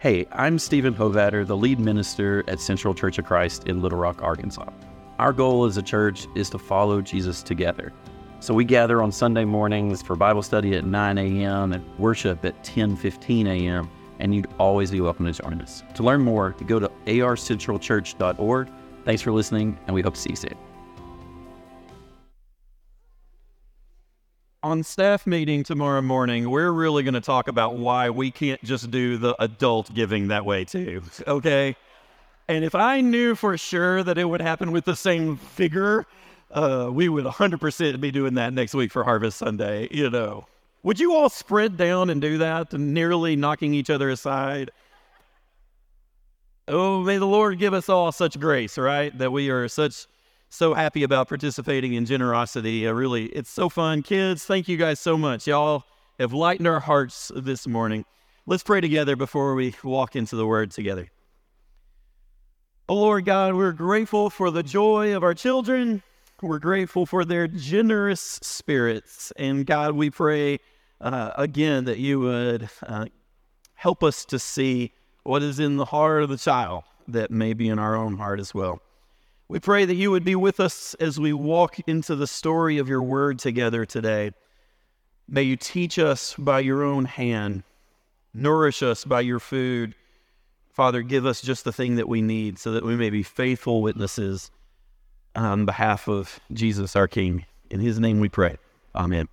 Hey, I'm Stephen Hovatter, the lead minister at Central Church of Christ in Little Rock, Arkansas. Our goal as a church is to follow Jesus together. So we gather on Sunday mornings for Bible study at 9 a.m. and worship at 10:15 a.m. And you'd always be welcome to join us. To learn more, go to arcentralchurch.org. Thanks for listening, and we hope to see you soon. On staff meeting tomorrow morning, we're really going to talk about why we can't just do the adult giving that way too. Okay. And if I knew for sure that it would happen with the same figure, uh, we would 100% be doing that next week for Harvest Sunday, you know. Would you all spread down and do that, nearly knocking each other aside? Oh, may the Lord give us all such grace, right? That we are such so happy about participating in generosity. Uh, really, it's so fun. Kids, thank you guys so much. Y'all have lightened our hearts this morning. Let's pray together before we walk into the Word together. Oh, Lord God, we're grateful for the joy of our children. We're grateful for their generous spirits. And God, we pray uh, again that you would uh, help us to see what is in the heart of the child that may be in our own heart as well. We pray that you would be with us as we walk into the story of your word together today. May you teach us by your own hand, nourish us by your food. Father, give us just the thing that we need so that we may be faithful witnesses on behalf of Jesus our King. In his name we pray. Amen.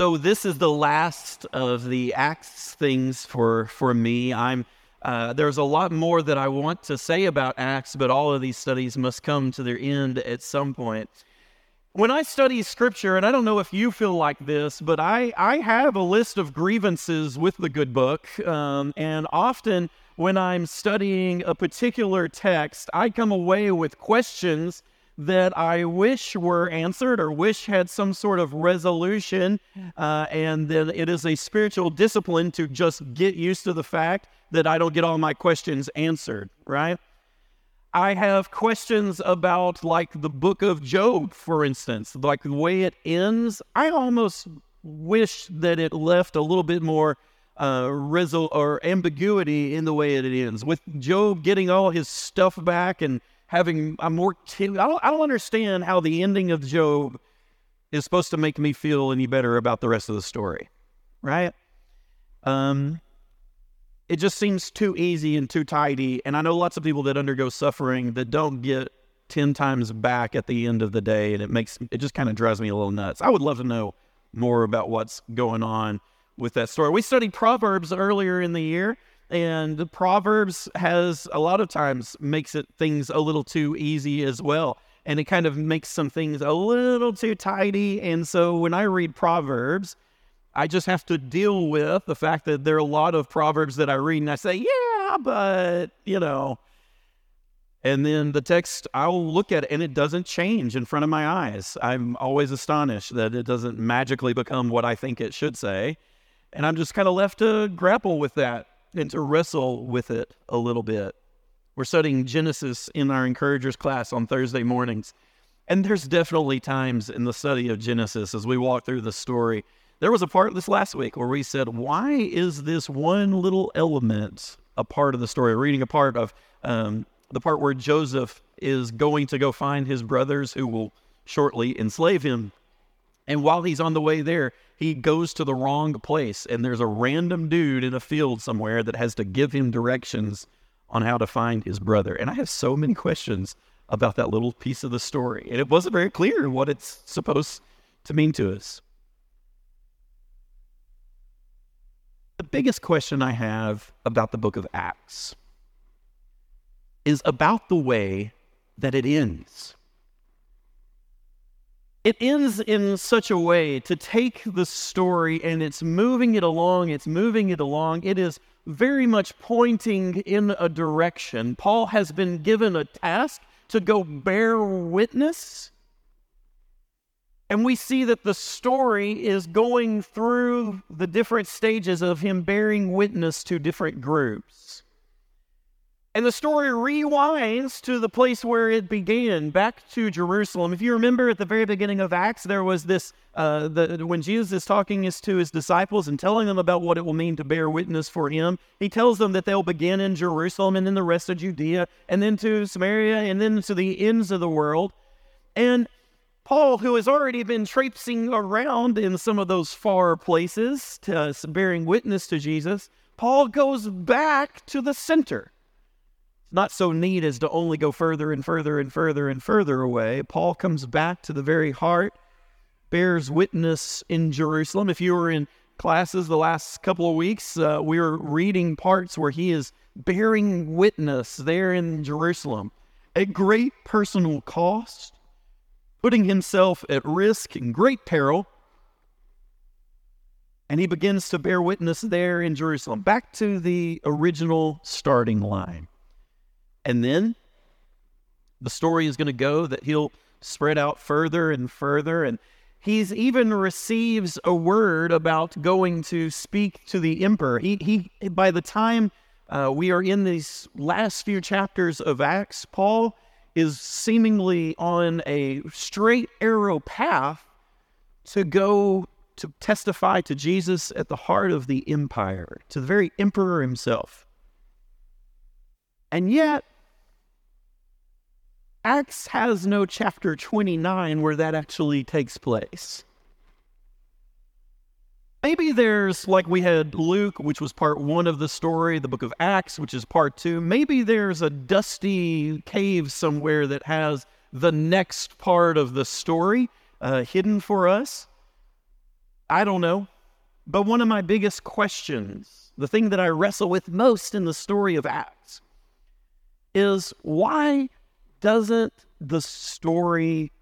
So this is the last of the Acts things for for me. I'm uh, there's a lot more that I want to say about Acts, but all of these studies must come to their end at some point. When I study scripture, and I don't know if you feel like this, but I, I have a list of grievances with the good book. Um, and often when I'm studying a particular text, I come away with questions that I wish were answered or wish had some sort of resolution. Uh, and then it is a spiritual discipline to just get used to the fact that I don't get all my questions answered, right? I have questions about, like, the book of Job, for instance, like the way it ends. I almost wish that it left a little bit more uh, resol- or ambiguity in the way it ends. With Job getting all his stuff back and having a more, I don't, I don't understand how the ending of Job is supposed to make me feel any better about the rest of the story, right? Um, it just seems too easy and too tidy. And I know lots of people that undergo suffering that don't get 10 times back at the end of the day. And it makes, it just kind of drives me a little nuts. I would love to know more about what's going on with that story. We studied Proverbs earlier in the year. And the Proverbs has a lot of times makes it things a little too easy as well. And it kind of makes some things a little too tidy. And so when I read Proverbs, I just have to deal with the fact that there are a lot of proverbs that I read and I say, yeah, but, you know. And then the text, I'll look at it and it doesn't change in front of my eyes. I'm always astonished that it doesn't magically become what I think it should say. And I'm just kind of left to grapple with that and to wrestle with it a little bit. We're studying Genesis in our encouragers class on Thursday mornings. And there's definitely times in the study of Genesis as we walk through the story there was a part this last week where we said, why is this one little element a part of the story? Reading a part of um, the part where Joseph is going to go find his brothers who will shortly enslave him. And while he's on the way there, he goes to the wrong place, and there's a random dude in a field somewhere that has to give him directions on how to find his brother. And I have so many questions about that little piece of the story, and it wasn't very clear what it's supposed to mean to us. The biggest question I have about the book of Acts is about the way that it ends. It ends in such a way to take the story and it's moving it along, it's moving it along. It is very much pointing in a direction. Paul has been given a task to go bear witness and we see that the story is going through the different stages of him bearing witness to different groups. And the story rewinds to the place where it began, back to Jerusalem. If you remember at the very beginning of Acts, there was this uh, the, when Jesus is talking to his disciples and telling them about what it will mean to bear witness for him, he tells them that they'll begin in Jerusalem and then the rest of Judea and then to Samaria and then to the ends of the world. And Paul, who has already been traipsing around in some of those far places, to, uh, bearing witness to Jesus, Paul goes back to the center not so neat as to only go further and further and further and further away. Paul comes back to the very heart, bears witness in Jerusalem. If you were in classes the last couple of weeks, uh, we were reading parts where he is bearing witness there in Jerusalem at great personal cost, putting himself at risk in great peril. And he begins to bear witness there in Jerusalem. Back to the original starting line. And then the story is going to go that he'll spread out further and further. And he's even receives a word about going to speak to the emperor. He, he by the time uh, we are in these last few chapters of Acts, Paul is seemingly on a straight arrow path to go to testify to Jesus at the heart of the empire, to the very emperor himself. And yet, Acts has no chapter 29 where that actually takes place. Maybe there's, like we had Luke, which was part one of the story, the book of Acts, which is part two. Maybe there's a dusty cave somewhere that has the next part of the story uh, hidden for us. I don't know. But one of my biggest questions, the thing that I wrestle with most in the story of Acts, is why doesn't the story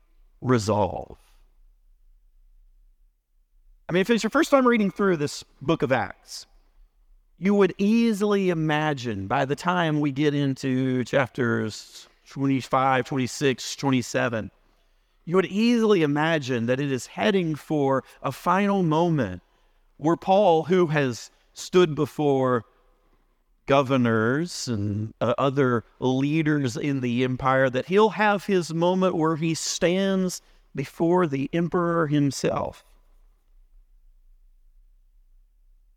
resolve? I mean, if it's your first time reading through this book of Acts, you would easily imagine by the time we get into chapters 25, 26, 27, you would easily imagine that it is heading for a final moment where Paul, who has stood before governors and uh, other leaders in the empire that he'll have his moment where he stands before the emperor himself.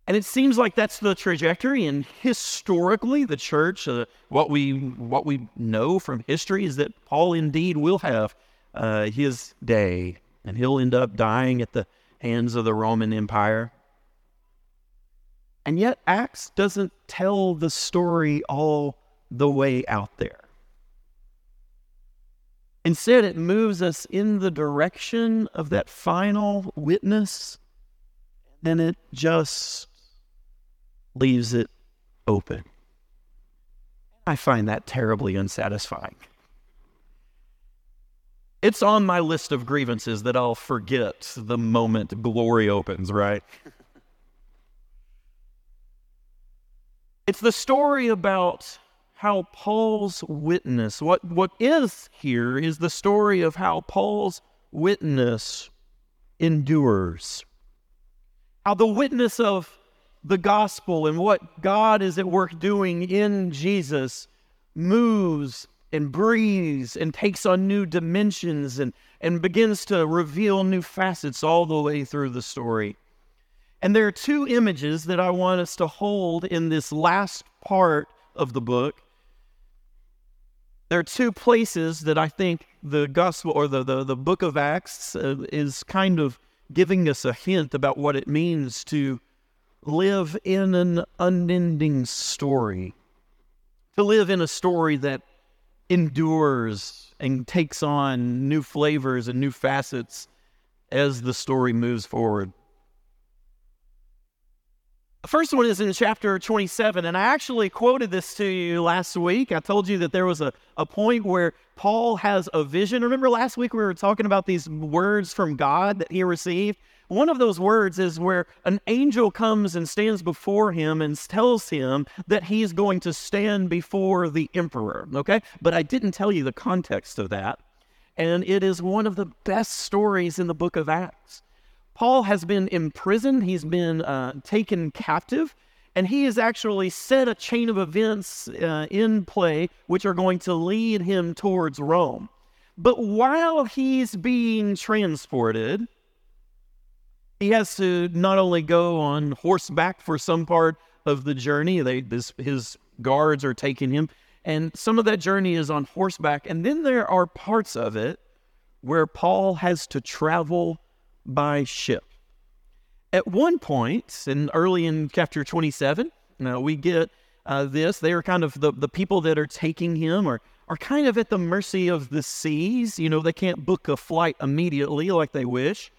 And it seems like that's the trajectory. And historically, the church, uh, what we what we know from history is that Paul indeed will have uh, his day, and he'll end up dying at the hands of the Roman Empire. And yet, Acts doesn't tell the story all the way out there. Instead, it moves us in the direction of that final witness, and it just leaves it open. I find that terribly unsatisfying. It's on my list of grievances that I'll forget the moment glory opens, right? It's the story about how Paul's witness, what, what is here is the story of how Paul's witness endures. How the witness of the gospel and what God is at work doing in Jesus moves and breathes and takes on new dimensions and, and begins to reveal new facets all the way through the story. And there are two images that I want us to hold in this last part of the book. There are two places that I think the gospel or the, the, the book of Acts uh, is kind of giving us a hint about what it means to live in an unending story, to live in a story that endures and takes on new flavors and new facets as the story moves forward. The first one is in chapter 27, and I actually quoted this to you last week. I told you that there was a, a point where Paul has a vision. Remember last week we were talking about these words from God that he received? One of those words is where an angel comes and stands before him and tells him that he's going to stand before the emperor, okay? But I didn't tell you the context of that. And it is one of the best stories in the book of Acts. Paul has been imprisoned, he's been uh, taken captive, And he has actually set a chain of events uh, in play which are going to lead him towards Rome. But while he's being transported, he has to not only go on horseback for some part of the journey, they, this, his guards are taking him, and some of that journey is on horseback. And then there are parts of it where Paul has to travel by ship. At one point, and early in chapter 27, now we get uh, this. They are kind of the, the people that are taking him are, are kind of at the mercy of the seas. You know, they can't book a flight immediately like they wish.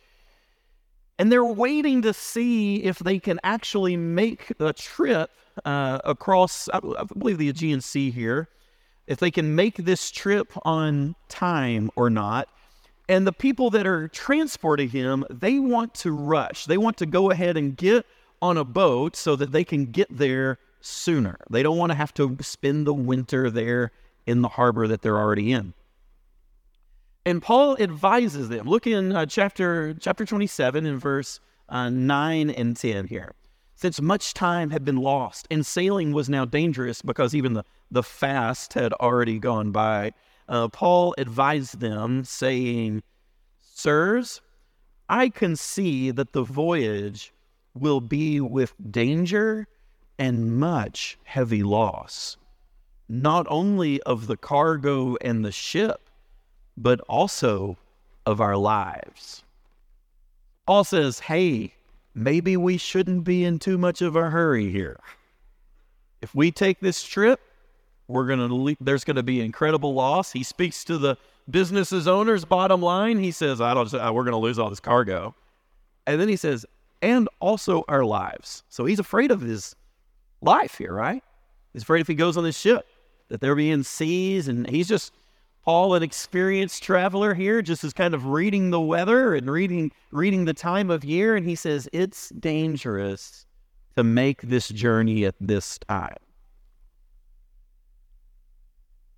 And they're waiting to see if they can actually make a trip uh, across, I, I believe, the Aegean Sea here, if they can make this trip on time or not. And the people that are transporting him, they want to rush. They want to go ahead and get on a boat so that they can get there sooner. They don't want to have to spend the winter there in the harbor that they're already in. And Paul advises them. Look in uh, chapter chapter 27 in verse uh, 9 and 10 here. Since much time had been lost and sailing was now dangerous because even the, the fast had already gone by, uh, Paul advised them, saying, Sirs, I can see that the voyage will be with danger and much heavy loss, not only of the cargo and the ship, but also of our lives. Paul says, Hey, maybe we shouldn't be in too much of a hurry here. If we take this trip, we're going to there's going to be incredible loss. He speaks to the business's owner's bottom line. He says, "I don't uh, we're going to lose all this cargo." And then he says, "And also our lives." So he's afraid of his life here, right? He's afraid if he goes on this ship that there be in seas and he's just Paul, an experienced traveler here, just is kind of reading the weather and reading reading the time of year, and he says it's dangerous to make this journey at this time.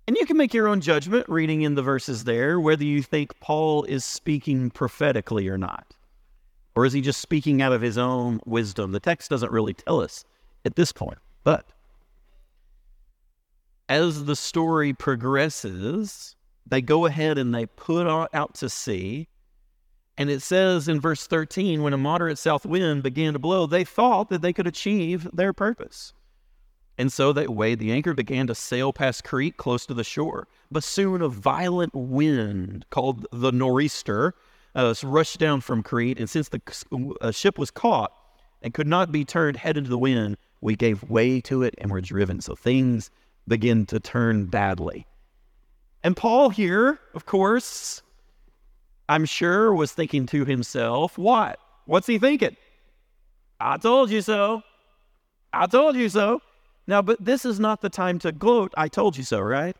And you can make your own judgment reading in the verses there whether you think Paul is speaking prophetically or not. Or is he just speaking out of his own wisdom? The text doesn't really tell us at this point. But as the story progresses, they go ahead and they put out to sea. And it says in verse 13, when a moderate south wind began to blow, they thought that they could achieve their purpose. And so they weighed the anchor, began to sail past Crete close to the shore. But soon a violent wind called the nor'easter uh, rushed down from Crete. And since the uh, ship was caught and could not be turned head into the wind, we gave way to it and were driven. So things begin to turn badly. And Paul here, of course, I'm sure was thinking to himself, what? What's he thinking? I told you so. I told you so. Now, but this is not the time to gloat. I told you so, right?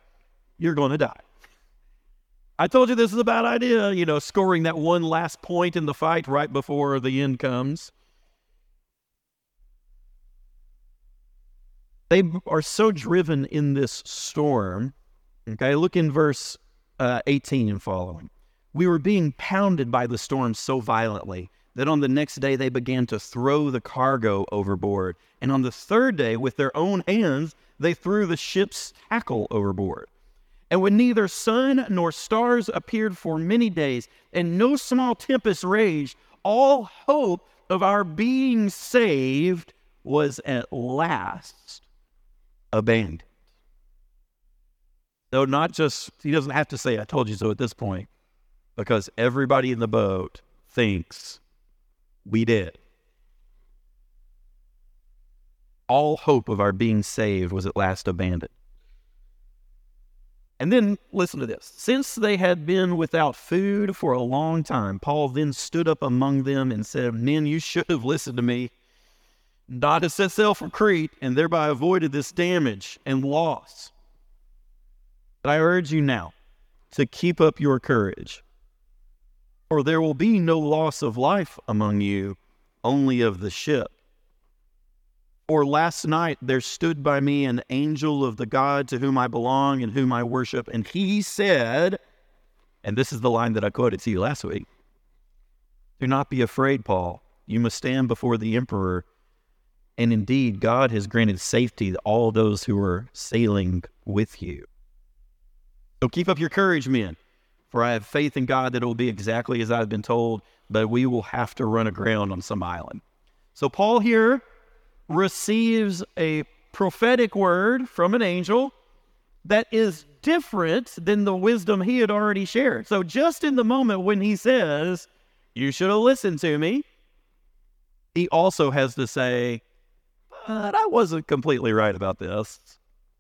You're going to die. I told you this is a bad idea, you know, scoring that one last point in the fight right before the end comes. They are so driven in this storm. Okay, look in verse uh, 18 and following. We were being pounded by the storm so violently that on the next day they began to throw the cargo overboard. And on the third day, with their own hands, they threw the ship's tackle overboard. And when neither sun nor stars appeared for many days, and no small tempest raged, all hope of our being saved was at last abandoned. Though not just, he doesn't have to say, I told you so at this point, because everybody in the boat thinks we did. All hope of our being saved was at last abandoned. And then listen to this. Since they had been without food for a long time, Paul then stood up among them and said, Men, you should have listened to me, not to set sail from Crete, and thereby avoided this damage and loss. But I urge you now to keep up your courage or there will be no loss of life among you, only of the ship. Or last night there stood by me an angel of the God to whom I belong and whom I worship, and he said, and this is the line that I quoted to you last week Do not be afraid, Paul. You must stand before the emperor, And indeed, God has granted safety to all those who are sailing with you. So keep up your courage, men, for I have faith in God that it will be exactly as I've been told, but we will have to run aground on some island. So Paul here receives a prophetic word from an angel that is different than the wisdom he had already shared. So just in the moment when he says, You should have listened to me, he also has to say, But I wasn't completely right about this.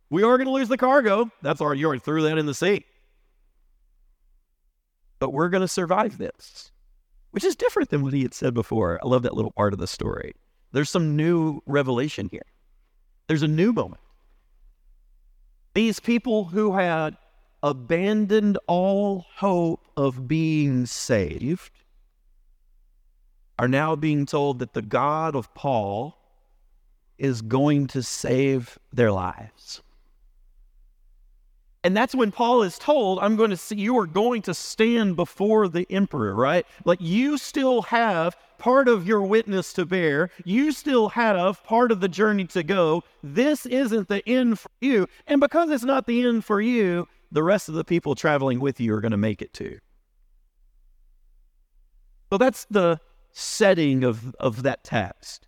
We are going to lose the cargo. That's already, you already threw that in the sea. But we're going to survive this, which is different than what he had said before. I love that little part of the story. There's some new revelation here. There's a new moment. These people who had abandoned all hope of being saved are now being told that the God of Paul is going to save their lives. And that's when Paul is told, I'm going to see you are going to stand before the emperor, right? Like you still have part of your witness to bear. You still have part of the journey to go. This isn't the end for you. And because it's not the end for you, the rest of the people traveling with you are going to make it too. So that's the setting of, of that text.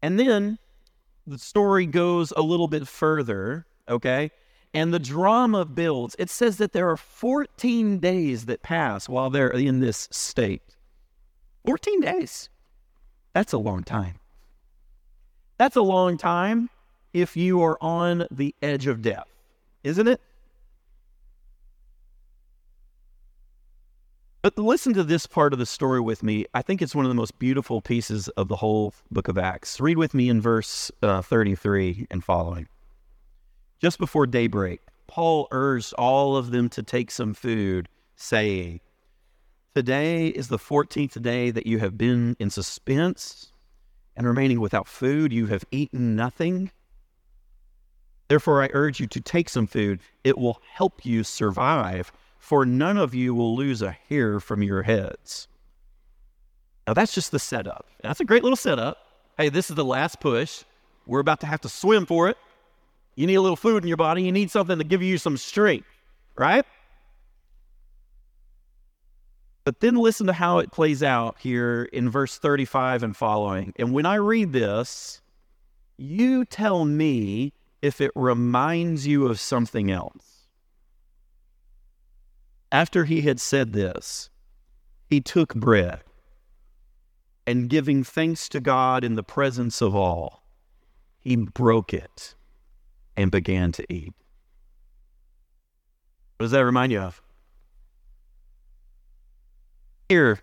And then the story goes a little bit further okay? And the drama builds. It says that there are 14 days that pass while they're in this state. 14 days. That's a long time. That's a long time if you are on the edge of death, isn't it? But listen to this part of the story with me. I think it's one of the most beautiful pieces of the whole book of Acts. Read with me in verse uh, 33 and following. Just before daybreak, Paul urged all of them to take some food, saying, Today is the 14th day that you have been in suspense and remaining without food. You have eaten nothing. Therefore, I urge you to take some food. It will help you survive, for none of you will lose a hair from your heads. Now, that's just the setup. That's a great little setup. Hey, this is the last push. We're about to have to swim for it. You need a little food in your body. You need something to give you some strength, right? But then listen to how it plays out here in verse 35 and following. And when I read this, you tell me if it reminds you of something else. After he had said this, he took bread and giving thanks to God in the presence of all, he broke it and began to eat. What does that remind you of? Here,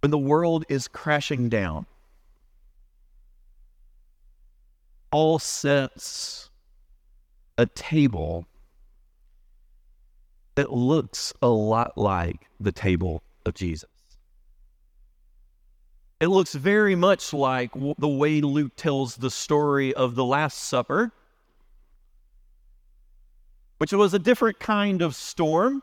when the world is crashing down, Paul sets a table that looks a lot like the table of Jesus. It looks very much like the way Luke tells the story of the Last Supper, which was a different kind of storm,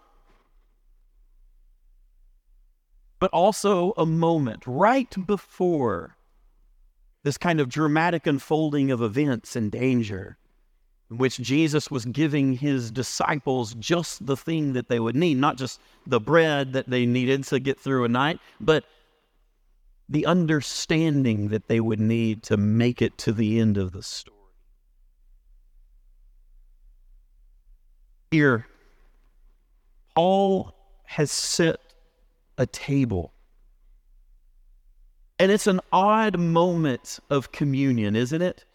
but also a moment right before this kind of dramatic unfolding of events and danger, in which Jesus was giving his disciples just the thing that they would need, not just the bread that they needed to get through a night, but the understanding that they would need to make it to the end of the story. Here, Paul has set a table. And it's an odd moment of communion, isn't it?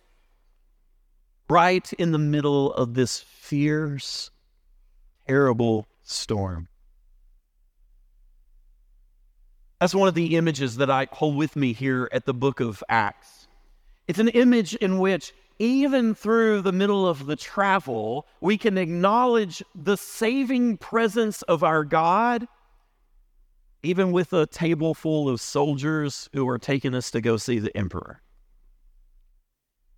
Right in the middle of this fierce, terrible storm. That's one of the images that I hold with me here at the book of Acts. It's an image in which, even through the middle of the travel, we can acknowledge the saving presence of our God, even with a table full of soldiers who are taking us to go see the emperor.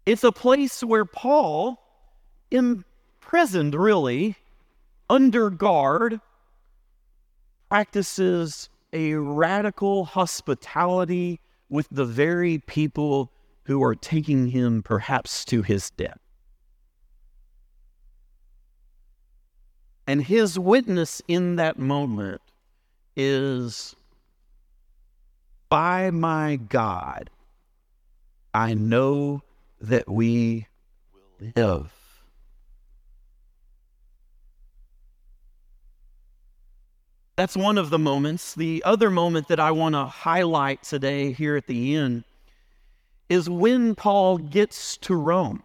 It's a place where Paul, imprisoned really, under guard, practices a radical hospitality with the very people who are taking him perhaps to his death. And his witness in that moment is by my God, I know that we will live. That's one of the moments. The other moment that I want to highlight today here at the end is when Paul gets to Rome.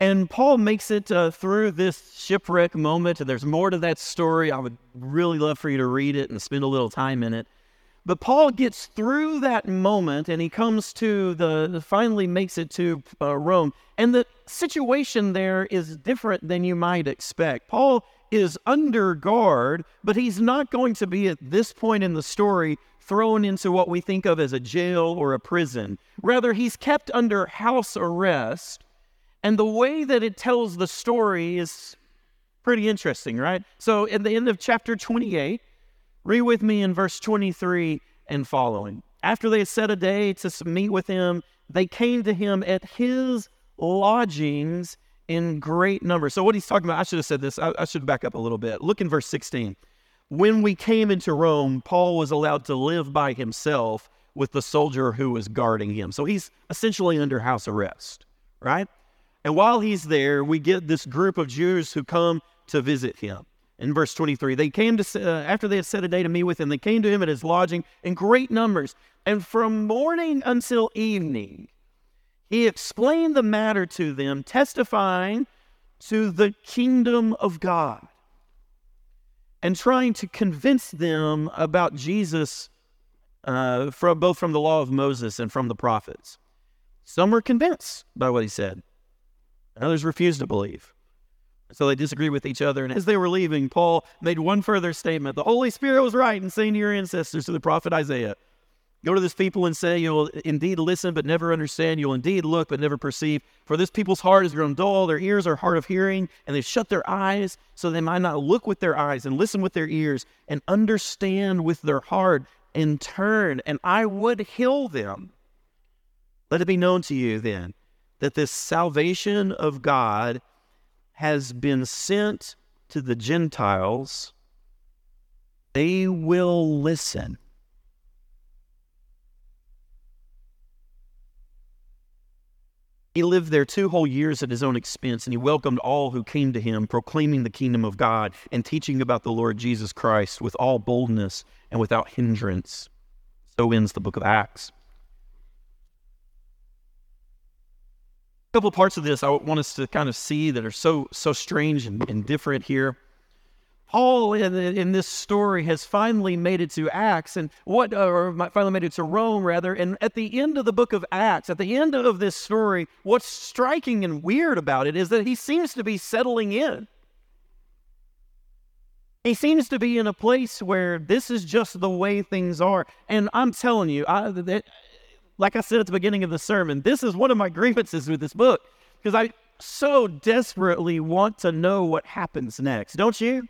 And Paul makes it uh, through this shipwreck moment, and there's more to that story. I would really love for you to read it and spend a little time in it. But Paul gets through that moment and he comes to the, finally makes it to uh, Rome. And the situation there is different than you might expect. Paul is under guard, but he's not going to be at this point in the story thrown into what we think of as a jail or a prison. Rather, he's kept under house arrest. And the way that it tells the story is pretty interesting, right? So, at the end of chapter 28, read with me in verse 23 and following. After they had set a day to meet with him, they came to him at his lodgings in great numbers. So, what he's talking about, I should have said this, I, I should back up a little bit. Look in verse 16. When we came into Rome, Paul was allowed to live by himself with the soldier who was guarding him. So he's essentially under house arrest, right? And while he's there, we get this group of Jews who come to visit him. In verse 23, they came to, uh, after they had set a day to meet with him, they came to him at his lodging in great numbers. And from morning until evening, he explained the matter to them, testifying to the kingdom of God and trying to convince them about Jesus uh, from both from the law of Moses and from the prophets. Some were convinced by what he said, others refused to believe. So they disagreed with each other. And as they were leaving, Paul made one further statement The Holy Spirit was right in saying to your ancestors, to the prophet Isaiah, Go to this people and say, You'll indeed listen, but never understand. You'll indeed look, but never perceive. For this people's heart has grown dull. Their ears are hard of hearing, and they've shut their eyes so they might not look with their eyes and listen with their ears and understand with their heart and turn, and I would heal them. Let it be known to you then that this salvation of God has been sent to the Gentiles. They will listen He lived there two whole years at his own expense, and he welcomed all who came to him, proclaiming the kingdom of God and teaching about the Lord Jesus Christ with all boldness and without hindrance. So ends the book of Acts. A couple parts of this I want us to kind of see that are so so strange and, and different here. Paul in, in this story has finally made it to Acts, and what, uh, or finally made it to Rome, rather. And at the end of the book of Acts, at the end of this story, what's striking and weird about it is that he seems to be settling in. He seems to be in a place where this is just the way things are. And I'm telling you, I, that, like I said at the beginning of the sermon, this is one of my grievances with this book because I so desperately want to know what happens next, don't you?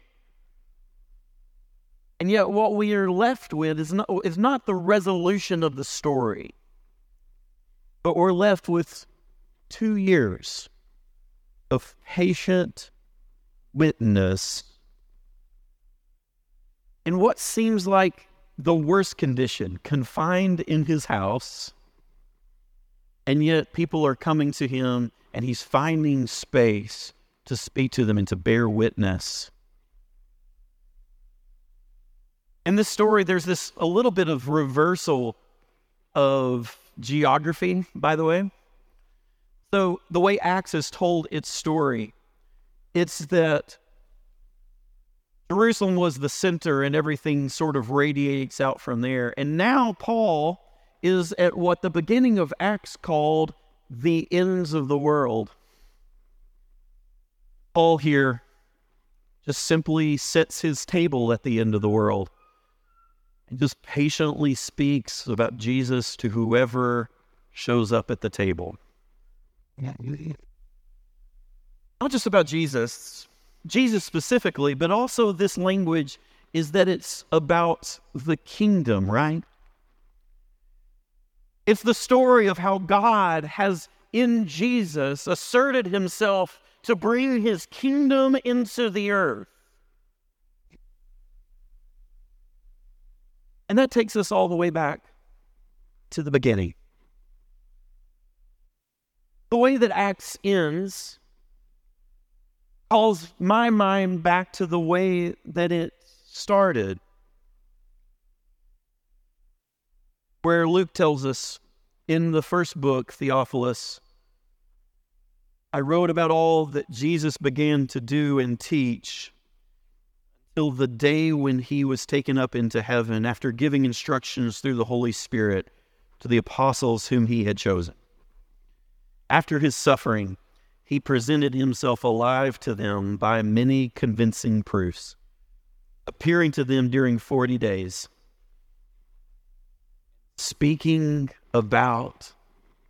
And yet, what we are left with is not, is not the resolution of the story, but we're left with two years of patient witness. In what seems like the worst condition, confined in his house, and yet people are coming to him and he's finding space to speak to them and to bear witness in this story, there's this a little bit of reversal of geography, by the way. So, the way Acts has told its story, it's that Jerusalem was the center and everything sort of radiates out from there. And now Paul is at what the beginning of Acts called the ends of the world. Paul here just simply sets his table at the end of the world and just patiently speaks about Jesus to whoever shows up at the table. Not just about Jesus, Jesus specifically, but also this language is that it's about the kingdom, right? It's the story of how God has, in Jesus, asserted himself to bring his kingdom into the earth. And that takes us all the way back to the beginning. The way that Acts ends calls my mind back to the way that it started. Where Luke tells us in the first book, Theophilus, I wrote about all that Jesus began to do and teach till the day when he was taken up into heaven after giving instructions through the Holy Spirit to the apostles whom he had chosen. After his suffering, he presented himself alive to them by many convincing proofs, appearing to them during 40 days, speaking about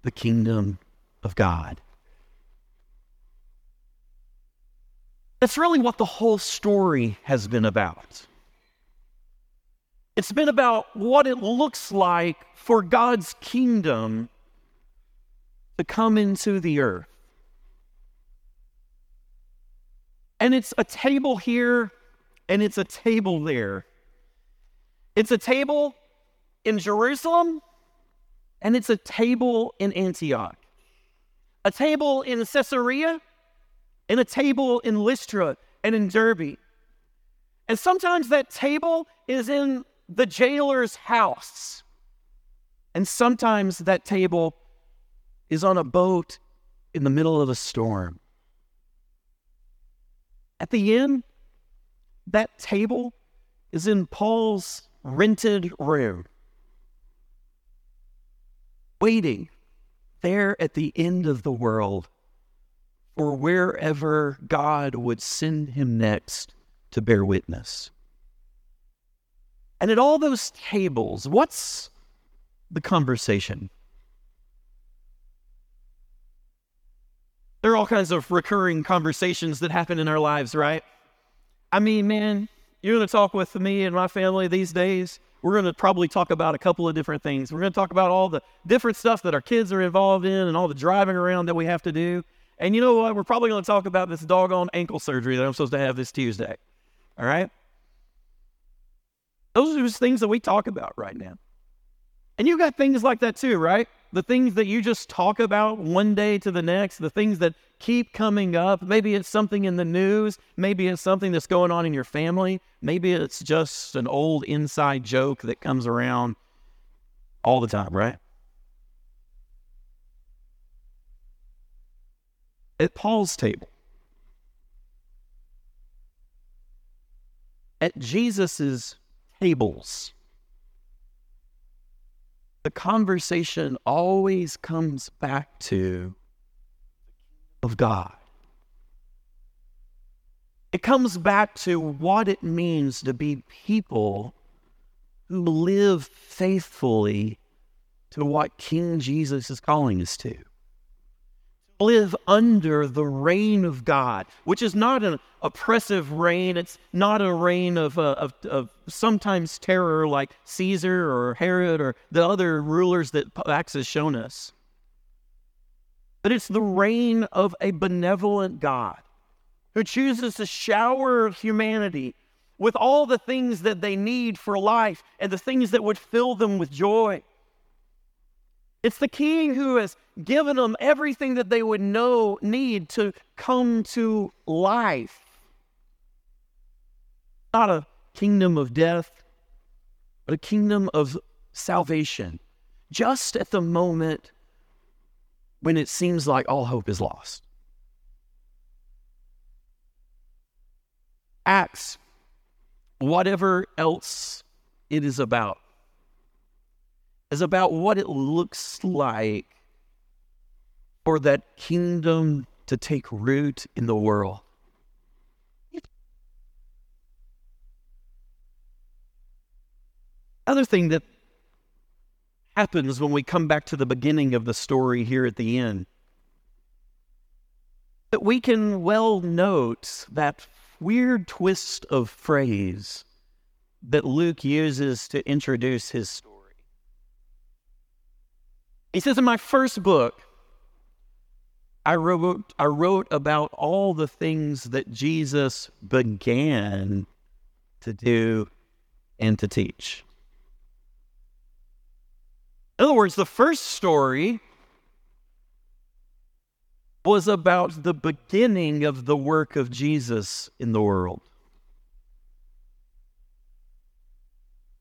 the kingdom of God. That's really what the whole story has been about. It's been about what it looks like for God's kingdom to come into the earth. And it's a table here and it's a table there. It's a table in Jerusalem and it's a table in Antioch. A table in Caesarea and a table in Lystra and in Derbe. And sometimes that table is in the jailer's house. And sometimes that table is on a boat in the middle of a storm. At the end, that table is in Paul's rented room, waiting there at the end of the world for wherever God would send him next to bear witness. And at all those tables, what's the conversation? There are all kinds of recurring conversations that happen in our lives, right? I mean, man, you're going to talk with me and my family these days. We're going to probably talk about a couple of different things. We're going to talk about all the different stuff that our kids are involved in and all the driving around that we have to do. And you know what? We're probably going to talk about this doggone ankle surgery that I'm supposed to have this Tuesday. All right? Those are just things that we talk about right now. And you've got things like that too, right? The things that you just talk about one day to the next, the things that keep coming up. Maybe it's something in the news. Maybe it's something that's going on in your family. Maybe it's just an old inside joke that comes around all the time, right? At Paul's table, at Jesus's tables, the conversation always comes back to of God. It comes back to what it means to be people who live faithfully to what King Jesus is calling us to live under the reign of God, which is not an oppressive reign. It's not a reign of, uh, of, of, sometimes terror like Caesar or Herod or the other rulers that Acts has shown us. But it's the reign of a benevolent God who chooses to shower humanity with all the things that they need for life and the things that would fill them with joy. It's the king who has given them everything that they would know need to come to life. Not a kingdom of death, but a kingdom of salvation. Just at the moment when it seems like all hope is lost. Acts, whatever else it is about, is about what it looks like for that kingdom to take root in the world. Other thing that happens when we come back to the beginning of the story here at the end that we can well note that weird twist of phrase that Luke uses to introduce his story. He says, In my first book, I wrote, I wrote about all the things that Jesus began to do and to teach. In other words, the first story was about the beginning of the work of Jesus in the world.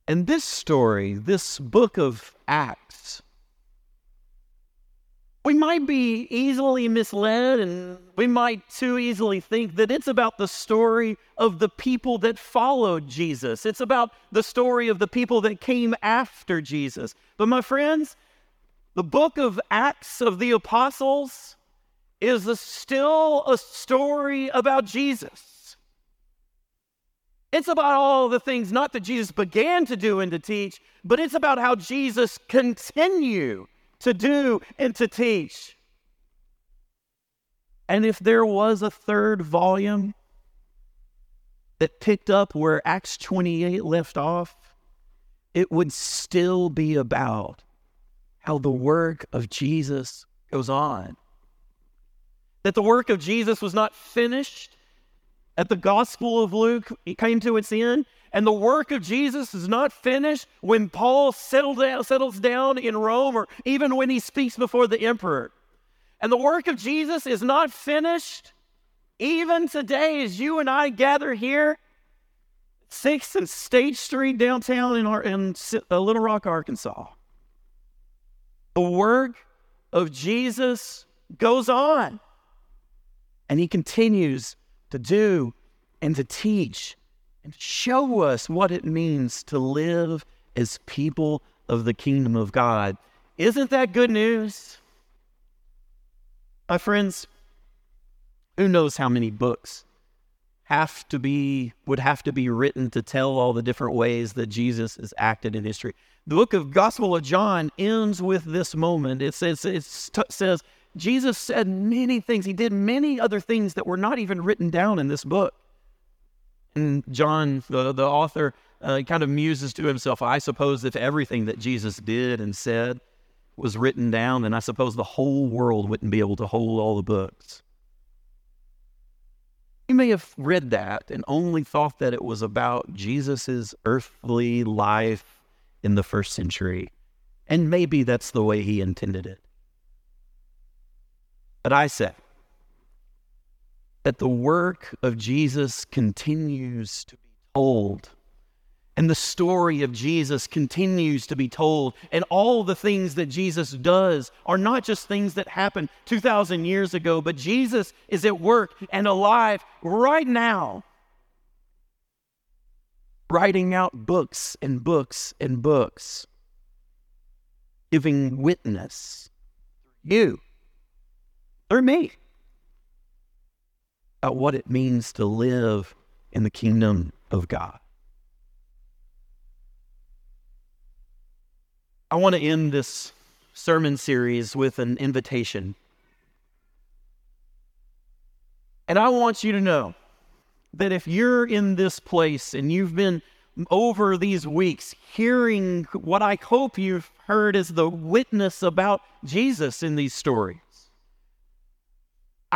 And this story, this book of Acts, we might be easily misled and we might too easily think that it's about the story of the people that followed Jesus. It's about the story of the people that came after Jesus. But my friends, the book of Acts of the Apostles is a, still a story about Jesus. It's about all the things not that Jesus began to do and to teach, but it's about how Jesus continued to do and to teach. And if there was a third volume that picked up where Acts 28 left off, it would still be about how the work of Jesus goes on. That the work of Jesus was not finished at the Gospel of Luke, it came to its end, and the work of Jesus is not finished when Paul down, settles down in Rome or even when he speaks before the emperor. And the work of Jesus is not finished even today as you and I gather here, 6th and State Street downtown in, our, in uh, Little Rock, Arkansas. The work of Jesus goes on, and he continues to do and to teach and show us what it means to live as people of the kingdom of God. Isn't that good news? My friends, who knows how many books have to be would have to be written to tell all the different ways that Jesus is acted in history. The book of Gospel of John ends with this moment. It says it says Jesus said many things. He did many other things that were not even written down in this book. And John, the, the author, uh, kind of muses to himself, I suppose if everything that Jesus did and said was written down, then I suppose the whole world wouldn't be able to hold all the books. You may have read that and only thought that it was about Jesus' earthly life in the first century. And maybe that's the way he intended it. But I say, that the work of Jesus continues to be told. And the story of Jesus continues to be told. And all the things that Jesus does are not just things that happened 2,000 years ago, but Jesus is at work and alive right now, writing out books and books and books, giving witness. You, or me about what it means to live in the kingdom of God. I want to end this sermon series with an invitation. And I want you to know that if you're in this place and you've been over these weeks hearing what I hope you've heard as the witness about Jesus in these stories,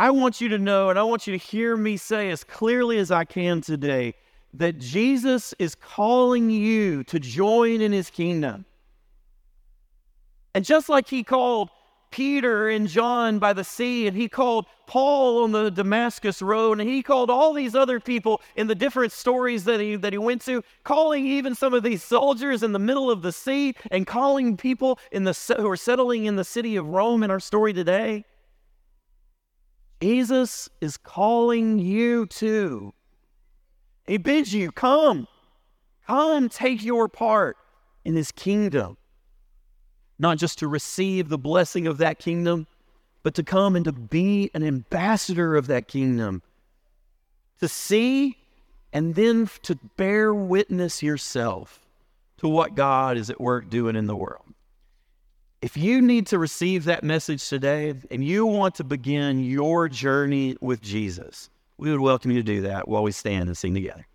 I want you to know and I want you to hear me say as clearly as I can today that Jesus is calling you to join in his kingdom. And just like he called Peter and John by the sea, and he called Paul on the Damascus road, and he called all these other people in the different stories that he that he went to, calling even some of these soldiers in the middle of the sea, and calling people in the who are settling in the city of Rome in our story today. Jesus is calling you to. He bids you, come, come take your part in his kingdom. Not just to receive the blessing of that kingdom, but to come and to be an ambassador of that kingdom. To see and then to bear witness yourself to what God is at work doing in the world. If you need to receive that message today and you want to begin your journey with Jesus, we would welcome you to do that while we stand and sing together.